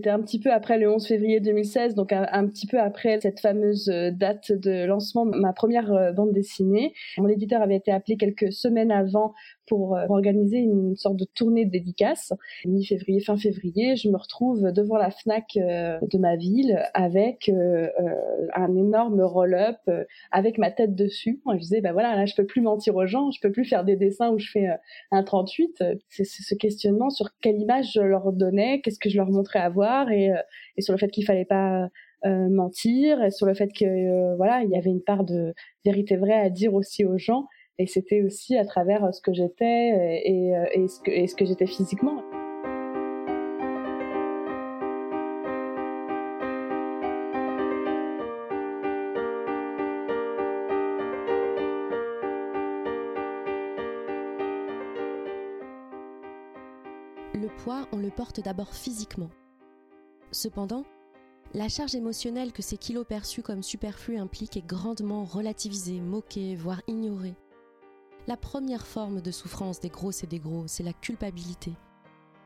C'était un petit peu après le 11 février 2016, donc un, petit peu après cette fameuse euh, date de lancement de ma première euh, bande dessinée. Mon éditeur avait été appelé quelques semaines avant pour euh, organiser une sorte de tournée de dédicaces. Mi-février, fin février, je me retrouve devant la Fnac de ma ville avec un énorme roll-up avec ma tête dessus. Je disais, bah voilà, là, je peux plus mentir aux gens, je peux plus faire des dessins où je fais un 38. C'est ce questionnement sur quelle image je leur donnais, qu'est-ce que je leur montrais à voir et, et sur le fait qu'il fallait pas euh, mentir, et sur le fait que euh, voilà, il y avait une part de vérité vraie à dire aussi aux gens, et c'était aussi à travers ce que j'étais et, et, ce que, ce que j'étais physiquement. Le poids, on le porte d'abord physiquement. Cependant, la charge émotionnelle que ces kilos perçus comme superflus impliquent est grandement relativisée, moquée, voire ignorée. La première forme de souffrance des grosses et des gros, c'est la culpabilité.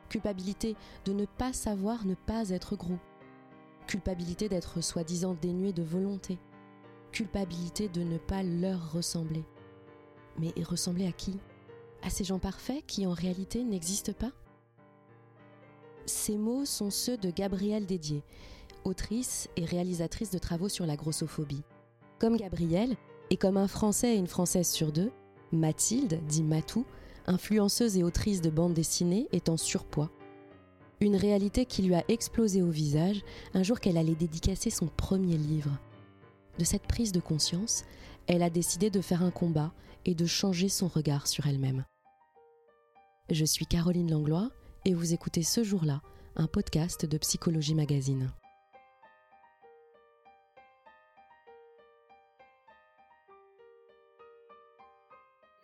Culpabilité de ne pas savoir ne pas être gros. Culpabilité d'être soi-disant dénué de volonté. Culpabilité de ne pas leur ressembler. Mais ressembler à qui? À ces gens parfaits qui en réalité n'existent pas? Ces mots sont ceux de Gabrielle Dédier, autrice et réalisatrice de travaux sur la grossophobie. Comme Gabrielle, et comme un Français et une Française sur deux, Mathilde, dit Matou, influenceuse et autrice de bande dessinée, est en surpoids. Une réalité qui lui a explosé au visage un jour qu'elle allait dédicacer son premier livre. De cette prise de conscience, elle a décidé de faire un combat et de changer son regard sur elle-même. Je suis Caroline Langlois et vous écoutez ce jour-là un podcast de Psychologie Magazine.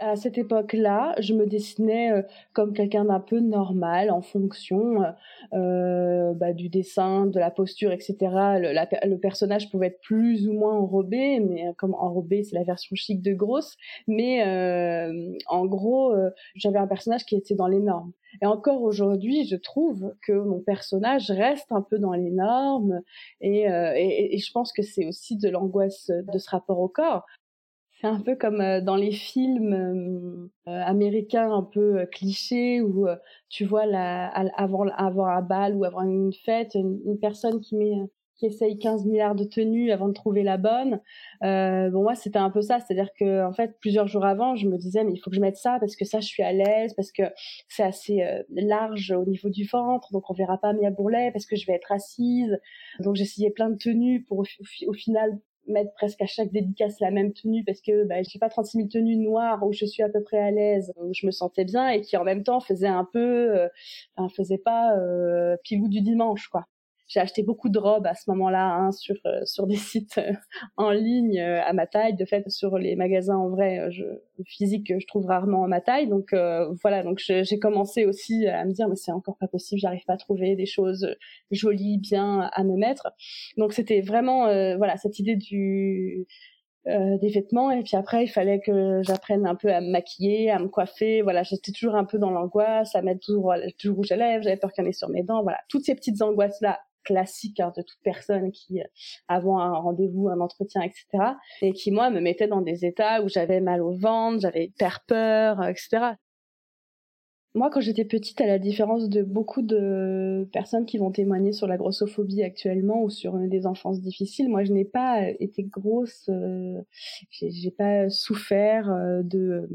À cette époque-là, je me dessinais euh, comme quelqu'un d'un peu normal en fonction euh, euh, bah, du dessin, de la posture, etc. Le, personnage pouvait être plus ou moins enrobé, mais comme enrobé, c'est la version chic de grosse. Mais en gros, j'avais un personnage qui était dans les normes. Et encore aujourd'hui, je trouve que mon personnage reste un peu dans les normes, et, et je pense que c'est aussi de l'angoisse de ce rapport au corps. C'est un peu comme euh, dans les films euh, euh, américains un peu clichés où tu vois la, avant avoir un bal ou avant une fête une, personne qui met qui essaye 15 milliards de tenues avant de trouver la bonne. Euh, bon moi c'était un peu ça, c'est-à-dire que en fait plusieurs jours avant je me disais mais il faut que je mette ça parce que ça je suis à l'aise parce que c'est assez large au niveau du ventre donc on verra pas Mia Bourlet parce que je vais être assise. Donc j'essayais plein de tenues pour au final mettre presque à chaque dédicace la même tenue parce que bah, j'ai pas 36 000 tenues noires où je suis à peu près à l'aise, où je me sentais bien et qui en même temps faisait un peu, euh, faisait pas euh, pilou du dimanche quoi j'ai acheté beaucoup de robes à ce moment-là hein, sur euh, sur des sites euh, en ligne euh, à ma taille. De fait, sur les magasins en vrai, je, physique, je trouve rarement à ma taille. Donc voilà, donc j'ai commencé aussi à me dire mais c'est encore pas possible, j'arrive pas à trouver des choses jolies, bien à me mettre. Donc c'était vraiment voilà cette idée du des vêtements et puis après il fallait que j'apprenne un peu à me maquiller, à me coiffer. Voilà, j'étais toujours un peu dans l'angoisse, à mettre toujours, toujours rouge à lèvres, j'avais peur qu'il y en ait sur mes dents. Voilà, toutes ces petites angoisses là classique hein, de toute personne qui, euh, avant un rendez-vous, un entretien, etc., et qui, moi, me mettait dans des états où j'avais mal au ventre, j'avais hyper peur, etc. Moi, quand j'étais petite, à la différence de beaucoup de personnes qui vont témoigner sur la grossophobie actuellement ou sur des enfances difficiles, moi, je n'ai pas été grosse, euh, j'ai pas souffert euh, de,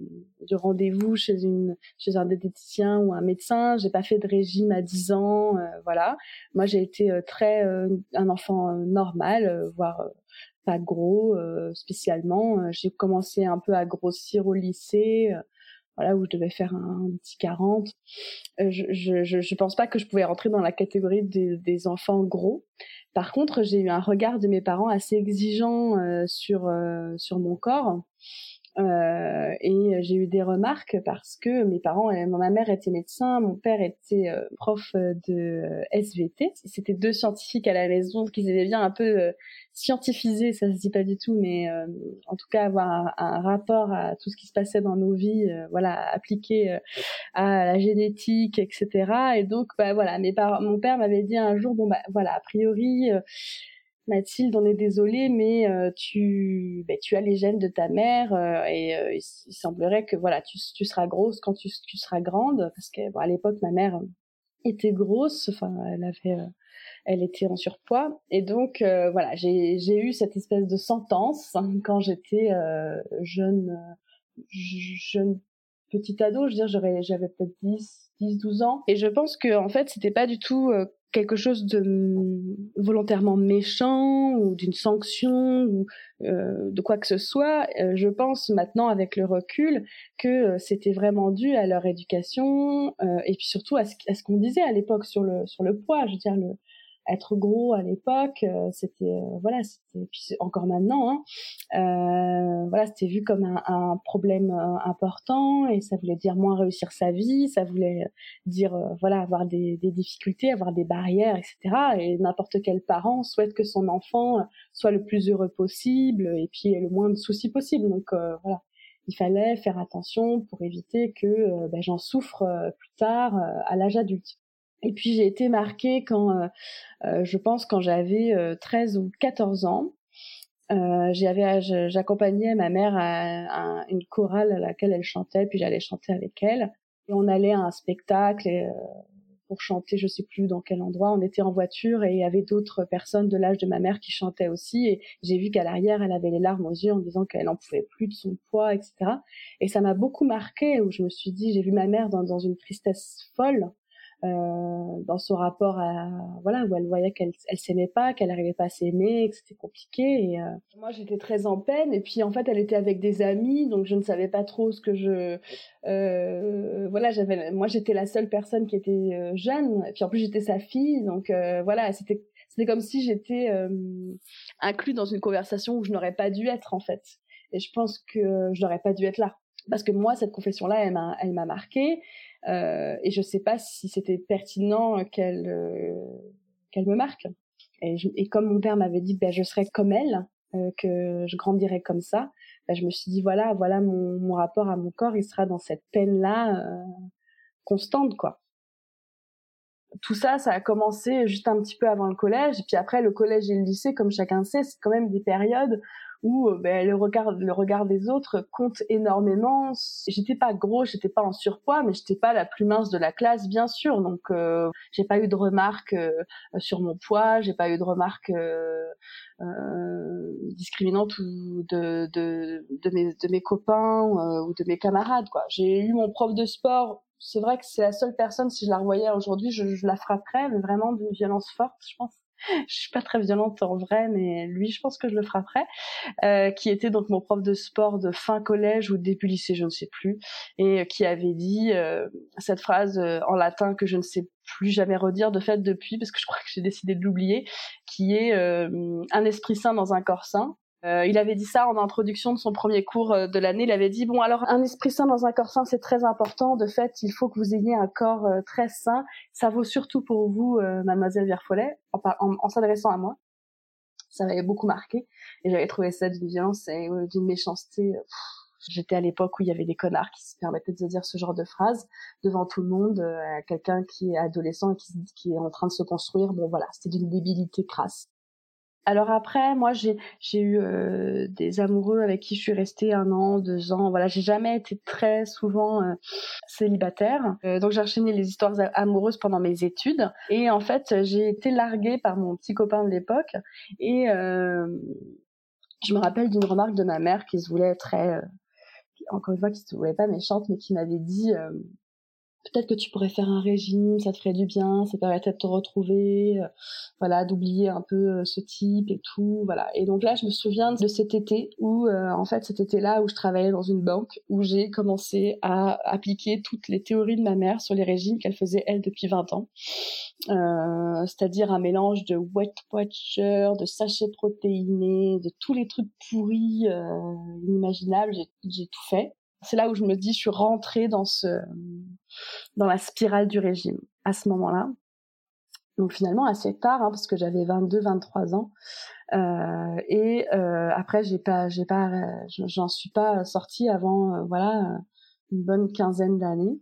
de rendez-vous chez une, chez un diététicien ou un médecin. J'ai pas fait de régime à 10 ans, euh, voilà. Moi, j'ai été très un enfant normal, voire pas gros spécialement. J'ai commencé un peu à grossir au lycée voilà où je devais faire un, petit 40. Euh, je, je, je, pense pas que je pouvais rentrer dans la catégorie des, des enfants gros. Par contre, j'ai eu un regard de mes parents assez exigeant euh, sur euh, sur mon corps. Euh, et j'ai eu des remarques parce que mes parents, ma mère était médecin, mon père était euh, prof de SVT. C'était deux scientifiques à la maison qui étaient bien un peu euh, scientifisés, ça se dit pas du tout, mais en tout cas avoir un, rapport à tout ce qui se passait dans nos vies, voilà, appliqué à la génétique, etc. Et donc, bah voilà, mes parents, mon père m'avait dit un jour, bon bah voilà, a priori Mathilde, on est désolé, mais euh, tu, ben, tu as les gènes de ta mère euh, et euh, il, semblerait que voilà, tu, tu seras grosse quand tu, tu seras grande, parce que bon, à l'époque ma mère était grosse, enfin elle avait, elle était en surpoids. Et donc voilà, j'ai, eu cette espèce de sentence quand j'étais jeune, jeune petite ado, je veux dire, j'avais peut-être 10, 10, 12 ans. Et je pense que en fait c'était pas du tout quelque chose de volontairement méchant ou d'une sanction ou euh, de quoi que ce soit. Euh, je pense maintenant avec le recul que euh, c'était vraiment dû à leur éducation et puis surtout à ce, ce qu'on disait à l'époque sur le sur le poids. Je veux dire le être gros à l'époque, euh, c'était euh, voilà, c'était puis encore maintenant, hein, euh, voilà, c'était vu comme un, un problème important et ça voulait dire moins réussir sa vie, ça voulait dire voilà avoir des, des, difficultés, avoir des barrières, etc. Et n'importe quel parent souhaite que son enfant soit le plus heureux possible et puis ait le moins de soucis possible. Donc voilà, il fallait faire attention pour éviter que ben, j'en souffre plus tard à l'âge adulte. Et puis j'ai été marquée quand, euh, euh, je pense, quand j'avais 13 euh, ou 14 ans. j'accompagnais ma mère à, une chorale à laquelle elle chantait, puis j'allais chanter avec elle. Et on allait à un spectacle pour chanter, je sais plus dans quel endroit. On était en voiture et il y avait d'autres personnes de l'âge de ma mère qui chantaient aussi. Et j'ai vu qu'à l'arrière, elle avait les larmes aux yeux en disant qu'elle n'en pouvait plus de son poids, etc. Et ça m'a beaucoup marqué où je me suis dit, j'ai vu ma mère dans, une tristesse folle euh, dans son rapport à voilà où elle voyait qu'elle elle s'aimait pas, qu'elle n'arrivait pas à s'aimer, que c'était compliqué. Et euh, moi j'étais très en peine. Et puis en fait elle était avec des amis, donc je ne savais pas trop ce que je euh, voilà j'avais moi j'étais la seule personne qui était euh, jeune. Et puis en plus j'étais sa fille, donc voilà c'était c'était comme si j'étais inclus dans une conversation où je n'aurais pas dû être en fait. Et je pense que je n'aurais pas dû être là parce que moi cette confession là elle m'a elle m'a marqué euh, et je sais pas si c'était pertinent qu'elle euh, qu'elle me marque. Et, et, comme mon père m'avait dit, ben, je serais comme elle, euh, que je grandirais comme ça, ben, je me suis dit, voilà, voilà mon, mon, rapport à mon corps, il sera dans cette peine-là euh, constante, quoi. Tout ça, ça a commencé juste un petit peu avant le collège, et puis après le collège et le lycée, comme chacun sait, c'est quand même des périodes où euh, ben, le regard le regard des autres compte énormément. J'étais pas gros, j'étais pas en surpoids, mais j'étais pas la plus mince de la classe, bien sûr. Donc euh, j'ai pas eu de remarques euh, sur mon poids, j'ai pas eu de remarques euh, discriminantes ou de, de, de, mes, de mes copains ou de mes camarades. quoi. J'ai eu mon prof de sport. C'est vrai que c'est la seule personne, si je la revoyais aujourd'hui, je, je la frapperais, mais vraiment d'une violence forte, je pense je suis pas très violente en vrai, mais lui, je pense que je le frapperais, euh, qui était donc mon prof de sport de fin collège ou début lycée, je ne sais plus, et qui avait dit euh, cette phrase euh, en latin que je ne sais plus jamais redire de fait depuis, parce que je crois que j'ai décidé de l'oublier, qui est un esprit sain dans un corps sain. Euh, il avait dit ça en introduction de son premier cours euh, de l'année. Il avait dit bon alors un esprit sain dans un corps sain c'est très important. De fait, il faut que vous ayez un corps euh, très sain. Ça vaut surtout pour vous, Mademoiselle Vierfollet, en, s'adressant à moi. Ça m'avait beaucoup marqué et j'avais trouvé ça d'une violence et d'une méchanceté. J'étais à l'époque où il y avait des connards qui se permettaient de dire ce genre de phrases devant tout le monde, à quelqu'un qui est adolescent et qui, qui, est en train de se construire. Bon voilà, c'était d'une débilité crasse. Alors après, moi, j'ai eu euh, des amoureux avec qui je suis restée un an, deux ans. Voilà, j'ai jamais été très souvent euh, célibataire. Euh, donc j'ai enchaîné les histoires amoureuses pendant mes études. Et en fait, j'ai été larguée par mon petit copain de l'époque. Et je me rappelle d'une remarque de ma mère qui se voulait très, encore une fois, qui se voulait pas méchante, mais qui m'avait dit peut-être que tu pourrais faire un régime, ça te ferait du bien, ça permettrait de te retrouver, euh, voilà, d'oublier un peu euh, ce type et tout, voilà. Et donc là, je me souviens de cet été où, euh, en fait, cet été-là où je travaillais dans une banque, où j'ai commencé à appliquer toutes les théories de ma mère sur les régimes qu'elle faisait elle depuis 20 ans, c'est-à-dire un mélange de Wet Watcher, de sachets protéinés, de tous les trucs pourris inimaginables, j'ai tout fait c'est là où je me dis, je suis rentrée dans ce, dans la spirale du régime à ce moment-là. Donc finalement assez tard, hein, parce que j'avais 22, 23 ans. Euh, et euh, après, j'ai pas, j'ai pas, j'en suis pas sortie avant, euh, voilà, une bonne quinzaine d'années.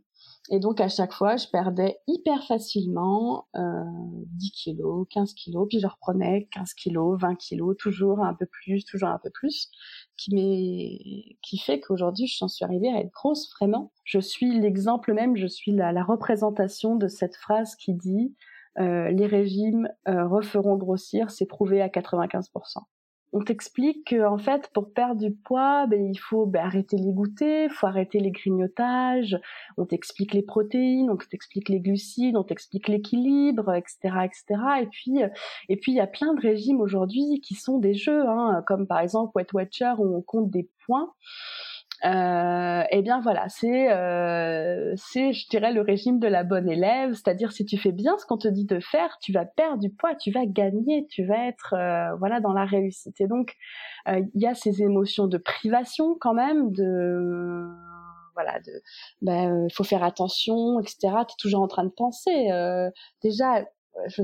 Et donc à chaque fois, je perdais hyper facilement euh, 10 kilos, 15 kilos, puis je reprenais 15 kilos, 20 kilos, toujours un peu plus, toujours un peu plus, qui qui fait qu'aujourd'hui, j'en suis arrivée à être grosse vraiment. Je suis l'exemple même, je suis la, la représentation de cette phrase qui dit euh, les régimes euh, referont grossir, c'est prouvé à 95% on t'explique qu'en fait, pour perdre du poids, ben, il faut ben, arrêter les goûters, faut arrêter les grignotages, on t'explique les protéines, on t'explique les glucides, on t'explique l'équilibre, etc., etc. Et puis, euh, et puis il y a plein de régimes aujourd'hui qui sont des jeux, hein, comme par exemple Wet Watcher où on compte des points. Euh, eh bien voilà, c'est, euh, c'est, je dirais, le régime de la bonne élève, c'est-à-dire si tu fais bien ce qu'on te dit de faire, tu vas perdre du poids, tu vas gagner, tu vas être, euh, voilà, dans la réussite. Et donc, euh, il y a ces émotions de privation quand même, de voilà, de, ben, il faut faire attention, etc. Tu es toujours en train de penser. déjà, je,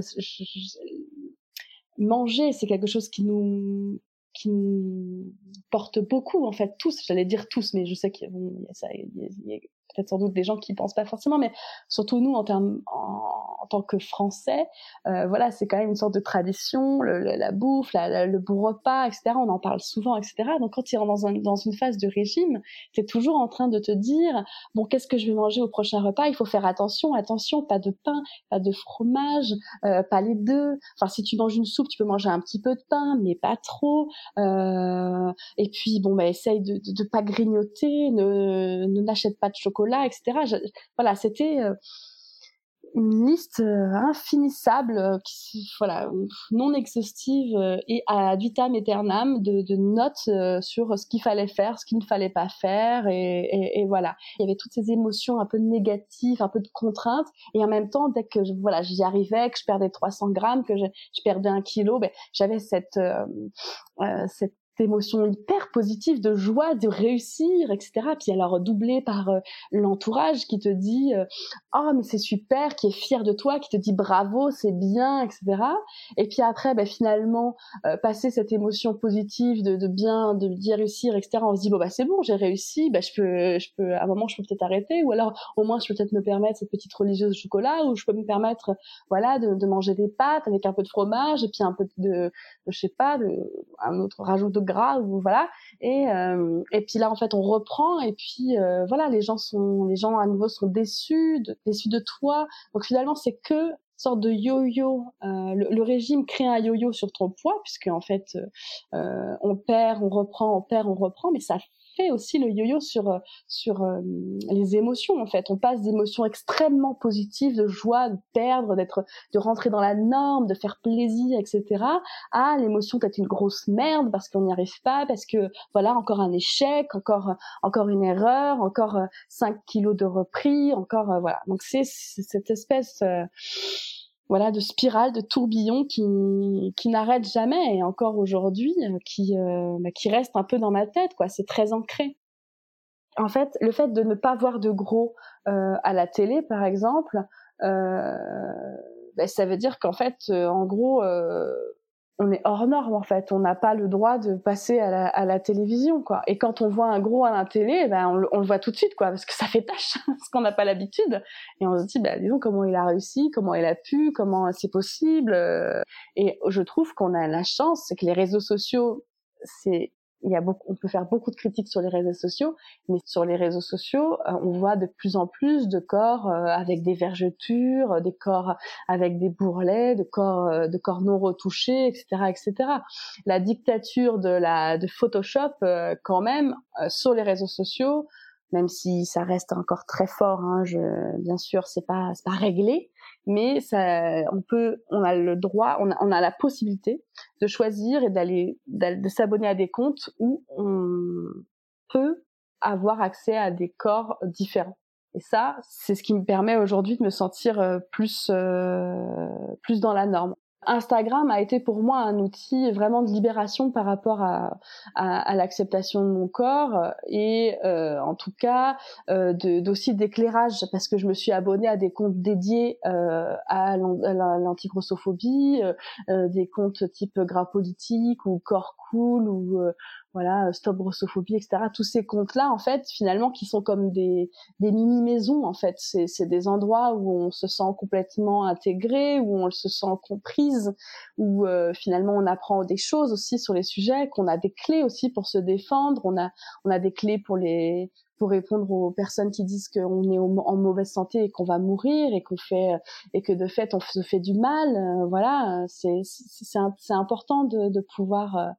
manger, c'est quelque chose qui nous qui portent beaucoup en fait tous j'allais dire tous mais je sais qu'il y a, ça, il y a, peut-être sans doute des gens qui pensent pas forcément, mais surtout nous en termes en, tant que Français, euh, voilà, c'est quand même une sorte de tradition, la bouffe, le beau repas, etc. On en parle souvent, etc. Donc quand tu es dans, un, dans une phase de régime, tu es toujours en train de te dire bon, qu'est-ce que je vais manger au prochain repas? Il faut faire attention, attention, pas de pain, pas de fromage, euh, pas les deux. Enfin, si tu manges une soupe, tu peux manger un petit peu de pain, mais pas trop. Euh, et puis bon, bah essaye de, de pas grignoter, ne n'achète pas de chocolat etc. voilà, c'était euh, une liste euh, infinissable, euh, voilà, non exhaustive et à vitam aeternam de, de notes sur ce qu'il fallait faire, ce qu'il ne fallait pas faire, et, voilà. Il y avait toutes ces émotions un peu négatives, un peu de contraintes, et en même temps, dès que voilà, j'y arrivais, que je perdais 300 grammes, que je, perdais un kilo, ben, j'avais cette émotion hyper positive de joie de réussir etc puis alors doublé par euh, l'entourage qui te dit euh, oh mais c'est super qui est fier de toi qui te dit bravo c'est bien etc et puis après ben, finalement euh, passer cette émotion positive de, bien de bien réussir etc on se dit bon bah c'est bon j'ai réussi bah je peux je peux à un moment je peux peut-être arrêter ou alors au moins je peux peut-être me permettre cette petite religieuse de chocolat ou je peux me permettre voilà de, manger des pâtes avec un peu de fromage et puis un peu de, de je sais pas un autre rajout de gras ou voilà. Et euh, et puis là en fait on reprend et puis euh, voilà les gens sont les gens à nouveau sont déçus déçus de toi. Donc finalement c'est que sorte de yo-yo. Euh, le, régime crée un yo-yo sur ton poids, puisque en fait, euh, on perd, on reprend, on perd, on reprend, mais ça aussi le yo-yo sur euh, sur euh, les émotions en fait. On passe d'émotions extrêmement positives, de joie, de perdre, d'être, de rentrer dans la norme, de faire plaisir, etc. à l'émotion d'être une grosse merde parce qu'on n'y arrive pas, parce que voilà encore un échec, encore encore une erreur, encore 5 euh, kilos de repris, encore voilà. Donc c'est cette espèce voilà de spirale de tourbillon qui qui n'arrête jamais. Et encore aujourd'hui euh, qui euh, bah, qui reste un peu dans ma tête quoi. C'est très ancré. En fait le fait de ne pas voir de gros euh, à la télé par exemple euh, bah, ça veut dire qu'en fait en gros on est hors norme en fait. On n'a pas le droit de passer à la, télévision quoi. Et quand on voit un gros à la télé, ben on, on, le voit tout de suite quoi, parce que ça fait tâche, parce qu'on n'a pas l'habitude. Et on se dit, ben disons comment il a réussi, comment il a pu, comment c'est possible. Et je trouve qu'on a la chance, c'est que les réseaux sociaux, c'est il y a beaucoup, on peut faire beaucoup de critiques sur les réseaux sociaux, mais sur les réseaux sociaux, euh, on voit de plus en plus de corps euh, avec des vergetures, des corps avec des bourrelets, de corps, euh, de corps non retouchés, etc., etc. La dictature de la de Photoshop, quand même, sur les réseaux sociaux, même si ça reste encore très fort. Hein, je, bien sûr, c'est pas c'est pas réglé, mais ça, on peut, on a le droit, on a, on a la possibilité de choisir et d'aller de s'abonner à des comptes où on peut avoir accès à des corps différents. Et ça, c'est ce qui me permet aujourd'hui de me sentir euh, plus euh, plus dans la norme. Instagram a été pour moi un outil vraiment de libération par rapport à, l'acceptation de mon corps et euh, en tout cas euh, d'aussi d'éclairage parce que je me suis abonnée à des comptes dédiés euh, à l'antigrossophobie, euh, des comptes type gras politique ou corps cool ou voilà, euh, Stop Grossophobie, etc. Tous ces comptes-là, en fait, finalement, qui sont comme des, des mini-maisons, en fait. C'est des endroits où on se sent complètement intégré, où on se sent comprise, où euh, finalement on apprend des choses aussi sur les sujets, qu'on a des clés aussi pour se défendre, on a, on a des clés pour les pour répondre aux personnes qui disent qu'on est en mauvaise santé et qu'on va mourir et qu'on fait et que de fait on se fait du mal euh, voilà c'est c'est important de, de pouvoir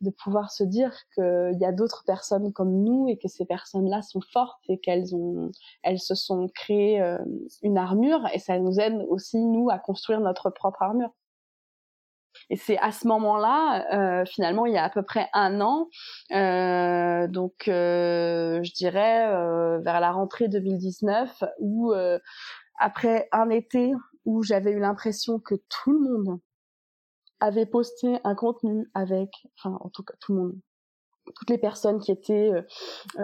de pouvoir se dire qu'il y a d'autres personnes comme nous et que ces personnes-là sont fortes et qu'elles ont, elles se sont créées euh, une armure et ça nous aide aussi nous à construire notre propre armure. Et c'est à ce moment-là, euh, finalement, il y a à peu près un an, euh, donc je dirais vers la rentrée 2019, où après un été où j'avais eu l'impression que tout le monde avait posté un contenu avec, enfin en tout cas tout le monde, toutes les personnes qui étaient euh,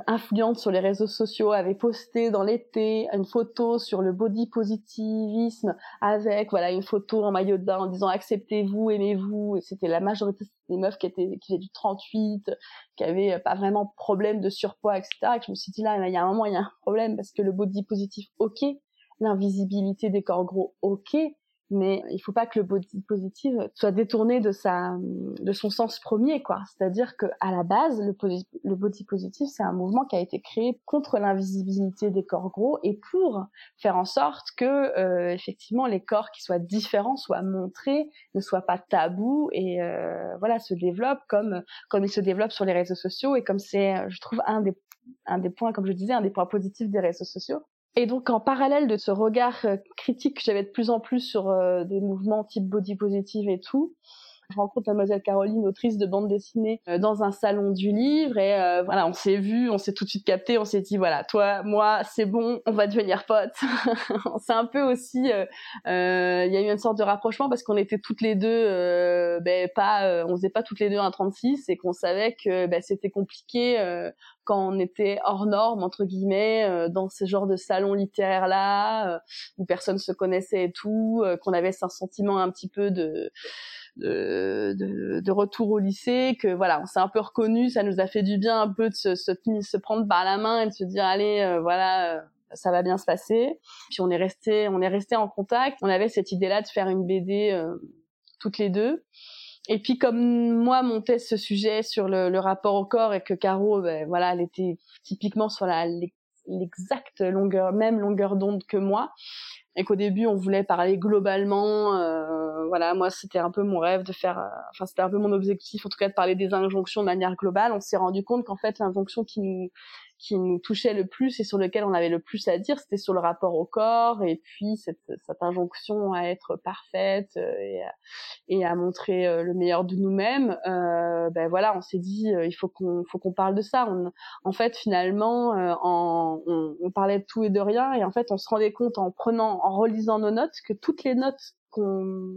influentes sur les réseaux sociaux avaient posté dans l'été une photo sur le body positivisme avec voilà une photo en maillot de bain en disant acceptez-vous, aimez-vous et c'était la majorité des meufs qui étaient qui faisaient du 38, qui avaient pas vraiment problème de surpoids etc. Et je me suis dit là il y a un moment il y a un problème parce que le body positif ok, l'invisibilité des corps gros ok, mais il faut pas que le body positive soit détourné de sa de son sens premier quoi. C'est-à-dire que à la base le, le body positive c'est un mouvement qui a été créé contre l'invisibilité des corps gros et pour faire en sorte que euh, effectivement les corps qui soient différents soient montrés ne soient pas tabous et euh, voilà se développent comme comme ils se développent sur les réseaux sociaux et comme c'est je trouve un des un des points comme je disais un des points positifs des réseaux sociaux et donc, en parallèle de ce regard euh, critique que j'avais de plus en plus sur euh, des mouvements type body positive et tout, je rencontre mademoiselle Caroline, autrice de bande dessinée, euh, dans un salon du livre et voilà, on s'est vu, on s'est tout de suite capté, on s'est dit voilà, toi, moi, c'est bon, on va devenir potes. c'est un peu aussi, il y a eu une sorte de rapprochement parce qu'on était toutes les deux, ben pas, on faisait pas toutes les deux un 36 et qu'on savait que ben, c'était compliqué quand on était hors norme entre guillemets euh, dans ce genre de salon littéraire là euh, où personne se connaissait et tout euh, qu'on avait ce sentiment un petit peu de de, de, de, retour au lycée, que voilà, on s'est un peu reconnu, ça nous a fait du bien un peu de se, se, se prendre par la main et de se dire allez, voilà, ça va bien se passer. Puis on est resté, on est resté en contact. On avait cette idée-là de faire une BD toutes les deux. Et puis comme moi montais ce sujet sur le, le, rapport au corps et que Caro, ben, voilà, elle était typiquement sur la l'exacte longueur, même longueur d'onde que moi, et qu'au début on voulait parler globalement, euh, voilà, moi c'était un peu mon rêve de faire, euh, enfin c'était un peu mon objectif, en tout cas de parler des injonctions de manière globale. On s'est rendu compte qu'en fait l'injonction qui nous qui nous touchait le plus et sur lequel on avait le plus à dire, c'était sur le rapport au corps et puis cette, cette injonction à être parfaite euh, et à, et à montrer euh, le meilleur de nous-mêmes. Euh, ben voilà, on s'est dit euh, il faut qu'on faut qu'on parle de ça. En fait, finalement, en, on, on, parlait de tout et de rien et en fait, on se rendait compte en prenant, en relisant nos notes que toutes les notes qu'on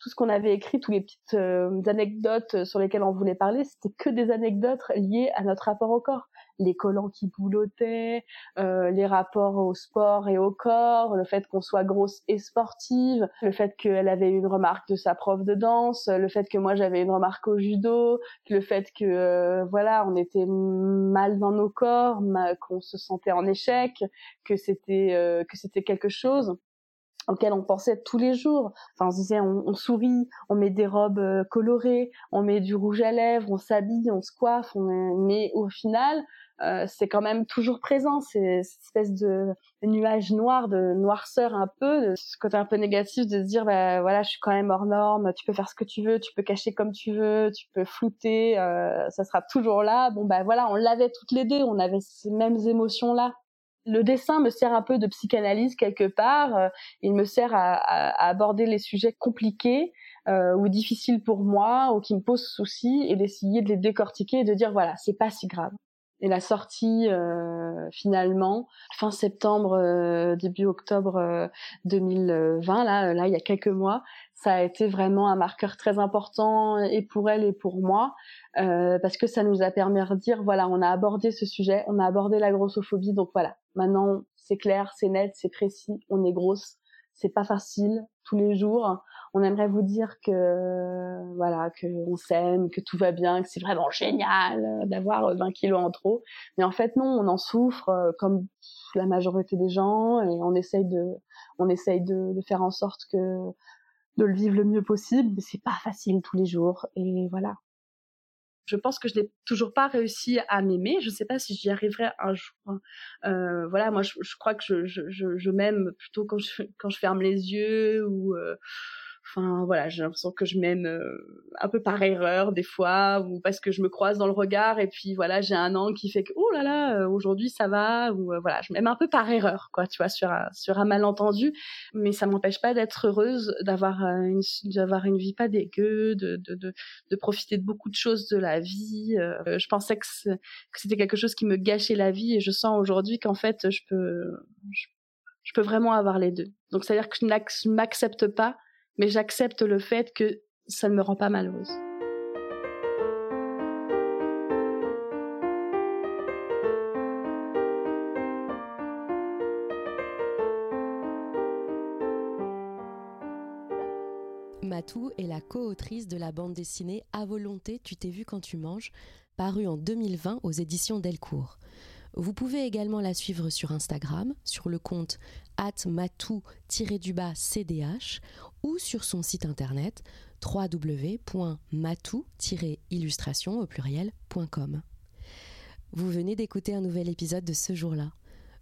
tout ce qu'on avait écrit, toutes les petites anecdotes sur lesquelles on voulait parler, c'était que des anecdotes liées à notre rapport au corps les collants qui boulottaient, euh, les rapports au sport et au corps, le fait qu'on soit grosse et sportive, le fait qu'elle avait une remarque de sa prof de danse, le fait que moi j'avais une remarque au judo, le fait que euh, voilà on était mal dans nos corps, qu'on se sentait en échec, que c'était euh, que c'était quelque chose auquel on pensait tous les jours. Enfin, on se disait, on, sourit, on met des robes euh, colorées, on met du rouge à lèvres, on s'habille, on se coiffe, mais au final, euh, c'est quand même toujours présent, c'est cette espèce de nuage noir, de noirceur un peu, de ce côté un peu négatif de se dire, bah voilà, je suis quand même hors norme, tu peux faire ce que tu veux, tu peux cacher comme tu veux, tu peux flouter, euh, ça sera toujours là. Bon bah voilà, on l'avait toutes les deux, on avait ces mêmes émotions là le dessin me sert un peu de psychanalyse quelque part. Euh, il me sert à, aborder les sujets compliqués euh, ou difficiles pour moi ou qui me posent souci et d'essayer de les décortiquer et de dire voilà, c'est pas si grave. Et la sortie euh, finalement fin septembre, début octobre 2020, là, là il y a quelques mois, ça a été vraiment un marqueur très important et pour elle et pour moi parce que ça nous a permis de dire voilà, on a abordé ce sujet, on a abordé la grossophobie, donc voilà, Maintenant, c'est clair, c'est net, c'est précis. On est grosse. C'est pas facile tous les jours. On aimerait vous dire que voilà, que on s'aime, que tout va bien, que c'est vraiment génial euh, d'avoir 20 euh, kilos en trop. Mais en fait, non, on en souffre euh, comme la majorité des gens et on essaye de, on essaye de, de faire en sorte que de le vivre le mieux possible. Mais c'est pas facile tous les jours. Et voilà, je pense que je n'ai toujours pas réussi à m'aimer. Je ne sais pas si j'y arriverai un jour. Hein. Euh, voilà, moi, je, crois que je, m'aime plutôt quand je, quand je ferme les yeux ou euh, Enfin voilà, j'ai l'impression que je m'aime euh, un peu par erreur des fois ou parce que je me croise dans le regard et puis voilà, j'ai un angle qui fait que oh là là, euh, aujourd'hui ça va ou euh, voilà, je m'aime un peu par erreur quoi, tu vois, sur un, sur un malentendu, mais ça m'empêche pas d'être heureuse, d'avoir une d'avoir une vie pas dégueu, de, de de, de profiter de beaucoup de choses de la vie. je pensais que c'était quelque chose qui me gâchait la vie et je sens aujourd'hui qu'en fait je peux je, peux vraiment avoir les deux. Donc c'est à dire que je m'accepte pas mais j'accepte le fait que ça ne me rend pas malheureuse. Matou est la co-autrice de la bande dessinée À volonté, tu t'es vu quand tu manges, parue en 2020 aux éditions Delcourt. Vous pouvez également la suivre sur Instagram, sur le compte matou-cdh ou sur son site internet www.matou-illustration au pluriel.com. Vous venez d'écouter un nouvel épisode de ce jour-là.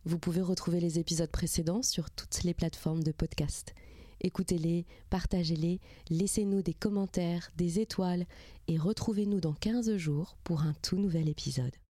Vous pouvez retrouver les épisodes précédents sur toutes les plateformes de podcast. Écoutez-les, partagez-les, laissez-nous des commentaires, des étoiles et retrouvez-nous dans 15 jours pour un tout nouvel épisode.